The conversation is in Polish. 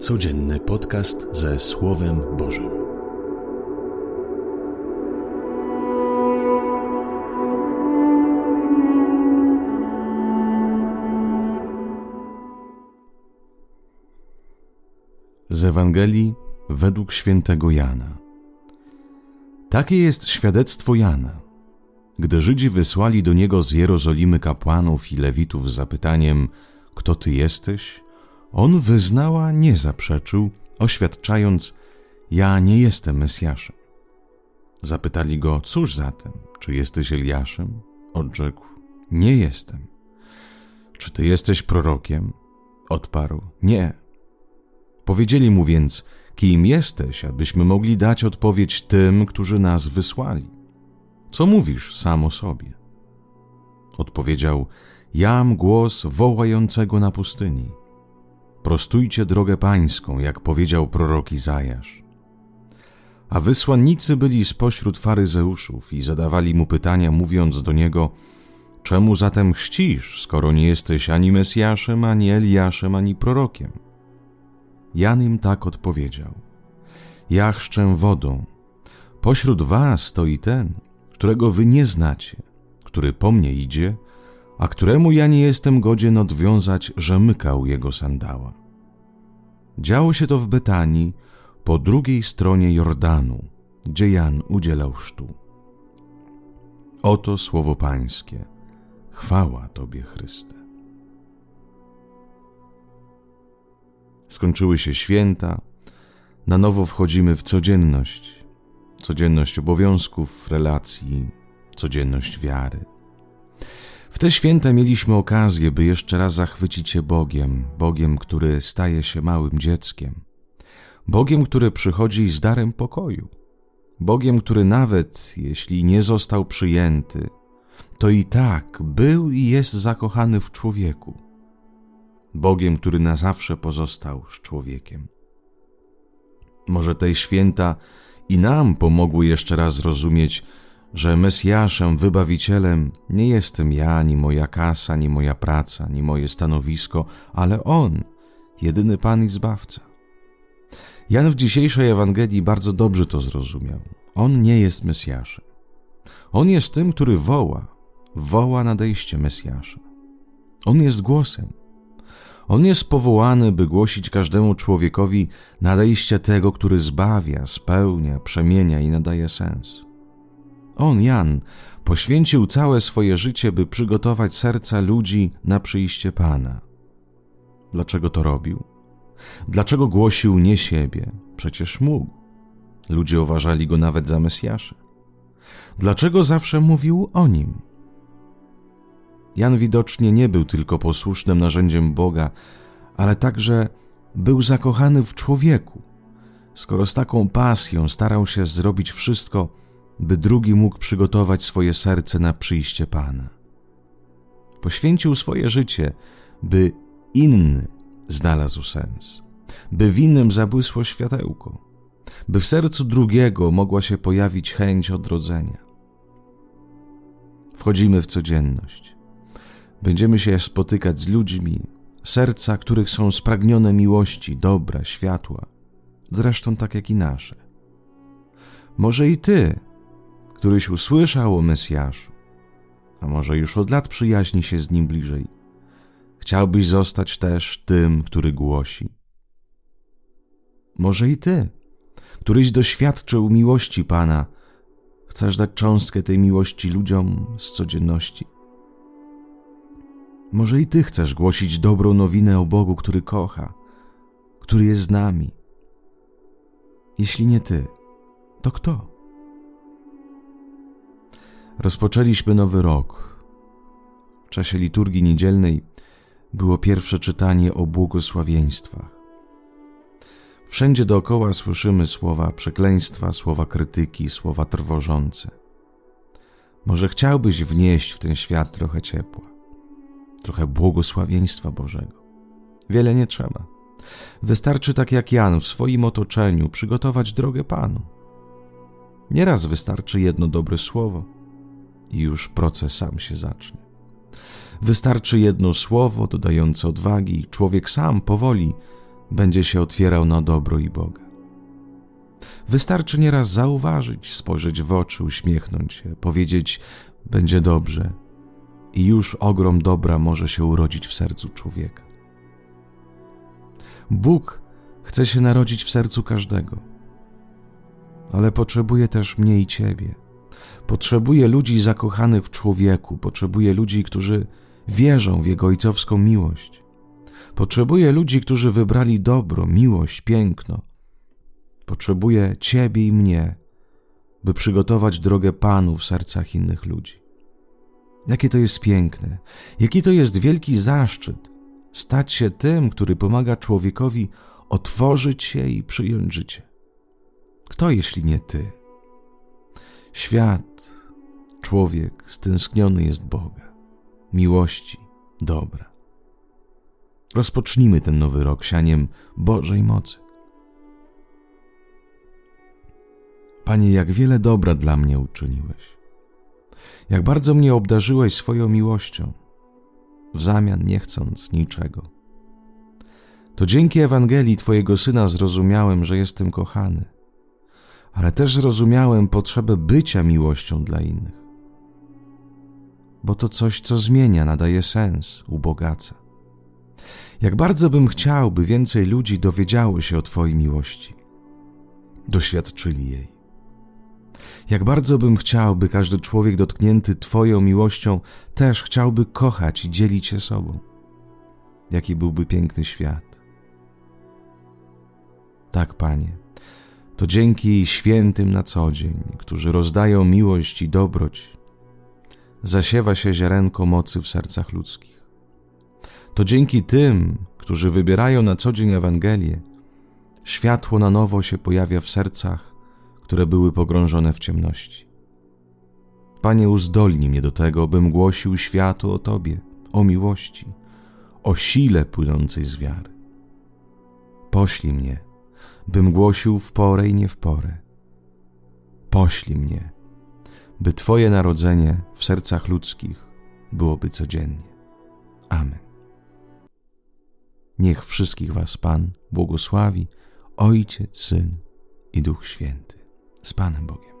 Codzienny podcast ze Słowem Bożym. Z Ewangelii według świętego Jana. Takie jest świadectwo Jana. Gdy Żydzi wysłali do niego z Jerozolimy kapłanów i lewitów z zapytaniem: Kto ty jesteś? On wyznała, nie zaprzeczył, oświadczając: Ja nie jestem Mesjaszem. Zapytali go: Cóż zatem, czy jesteś Eliaszem? Odrzekł: Nie jestem. Czy ty jesteś prorokiem? Odparł: Nie. Powiedzieli mu więc: Kim jesteś, abyśmy mogli dać odpowiedź tym, którzy nas wysłali? Co mówisz sam o sobie? Odpowiedział: Jam głos wołającego na pustyni. Prostujcie drogę pańską, jak powiedział prorok Izajasz. A wysłannicy byli spośród faryzeuszów i zadawali mu pytania, mówiąc do niego: Czemu zatem chrzcisz, skoro nie jesteś ani Mesjaszem, ani Eliaszem, ani prorokiem? Jan im tak odpowiedział: Ja chrzczę wodą. Pośród was stoi ten, którego wy nie znacie, który po mnie idzie, a któremu ja nie jestem godzien odwiązać rzemykał jego sandała. Działo się to w Betanii, po drugiej stronie Jordanu, gdzie Jan udzielał chrztu. Oto słowo Pańskie. Chwała Tobie, Chryste. Skończyły się święta, na nowo wchodzimy w codzienność. Codzienność obowiązków, relacji, codzienność wiary. W te święta mieliśmy okazję, by jeszcze raz zachwycić się Bogiem, Bogiem, który staje się małym dzieckiem, Bogiem, który przychodzi z darem pokoju, Bogiem, który nawet jeśli nie został przyjęty, to i tak był i jest zakochany w człowieku, Bogiem, który na zawsze pozostał z człowiekiem. Może te święta i nam pomogły jeszcze raz zrozumieć, że Mesjaszem, Wybawicielem nie jestem ja, ani moja kasa, ani moja praca, ani moje stanowisko, ale On, jedyny Pan i Zbawca. Jan w dzisiejszej Ewangelii bardzo dobrze to zrozumiał. On nie jest Mesjaszem. On jest tym, który woła, woła nadejście Mesjasza. On jest głosem. On jest powołany, by głosić każdemu człowiekowi nadejście tego, który zbawia, spełnia, przemienia i nadaje sens. On, Jan, poświęcił całe swoje życie, by przygotować serca ludzi na przyjście Pana. Dlaczego to robił? Dlaczego głosił nie siebie? Przecież mógł. Ludzie uważali go nawet za Mesjasza. Dlaczego zawsze mówił o nim? Jan widocznie nie był tylko posłusznym narzędziem Boga, ale także był zakochany w człowieku. Skoro z taką pasją starał się zrobić wszystko, by drugi mógł przygotować swoje serce na przyjście Pana. Poświęcił swoje życie, by inny znalazł sens, by w innym zabłysło światełko, by w sercu drugiego mogła się pojawić chęć odrodzenia. Wchodzimy w codzienność. Będziemy się spotykać z ludźmi, serca których są spragnione miłości, dobra, światła, zresztą tak jak i nasze. Może i ty któryś usłyszał o Mesjaszu, a może już od lat przyjaźni się z nim bliżej, chciałbyś zostać też tym, który głosi. Może i ty, któryś doświadczył miłości Pana, chcesz dać cząstkę tej miłości ludziom z codzienności. Może i ty chcesz głosić dobrą nowinę o Bogu, który kocha, który jest z nami. Jeśli nie ty, to kto? Rozpoczęliśmy nowy rok. W czasie liturgii niedzielnej było pierwsze czytanie o błogosławieństwach. Wszędzie dookoła słyszymy słowa przekleństwa, słowa krytyki, słowa trwożące. Może chciałbyś wnieść w ten świat trochę ciepła, trochę błogosławieństwa Bożego. Wiele nie trzeba. Wystarczy tak jak Jan w swoim otoczeniu przygotować drogę Panu. Nieraz wystarczy jedno dobre słowo – i już proces sam się zacznie. Wystarczy jedno słowo dodające odwagi, człowiek sam powoli będzie się otwierał na dobro i Boga. Wystarczy nieraz zauważyć, spojrzeć w oczy, uśmiechnąć się, powiedzieć: Będzie dobrze, i już ogrom dobra może się urodzić w sercu człowieka. Bóg chce się narodzić w sercu każdego, ale potrzebuje też mnie i ciebie. Potrzebuje ludzi zakochanych w człowieku, potrzebuje ludzi, którzy wierzą w jego ojcowską miłość. Potrzebuje ludzi, którzy wybrali dobro, miłość, piękno. Potrzebuje ciebie i mnie, by przygotować drogę Panu w sercach innych ludzi. Jakie to jest piękne, jaki to jest wielki zaszczyt stać się tym, który pomaga człowiekowi otworzyć się i przyjąć życie. Kto jeśli nie ty? Świat, człowiek stęskniony jest Boga, miłości, dobra. Rozpocznijmy ten nowy rok sianiem Bożej mocy. Panie, jak wiele dobra dla mnie uczyniłeś. Jak bardzo mnie obdarzyłeś swoją miłością, w zamian nie chcąc niczego. To dzięki Ewangelii Twojego Syna zrozumiałem, że jestem kochany, ale też zrozumiałem potrzebę bycia miłością dla innych. Bo to coś, co zmienia, nadaje sens, ubogaca. Jak bardzo bym chciał, by więcej ludzi dowiedziało się o Twojej miłości, doświadczyli jej. Jak bardzo bym chciał, by każdy człowiek dotknięty Twoją miłością też chciałby kochać i dzielić się sobą. Jaki byłby piękny świat. Tak, Panie, to dzięki świętym na co dzień, którzy rozdają miłość i dobroć, zasiewa się ziarenko mocy w sercach ludzkich. To dzięki tym, którzy wybierają na co dzień Ewangelię, światło na nowo się pojawia w sercach które były pogrążone w ciemności. Panie, uzdolnij mnie do tego, bym głosił światu o Tobie, o miłości, o sile płynącej z wiary. Poślij mnie, bym głosił w porę i nie w porę. Poślij mnie, by Twoje narodzenie w sercach ludzkich byłoby codziennie. Amen. Niech wszystkich Was Pan błogosławi, Ojciec, Syn i Duch Święty z Panem Bogiem.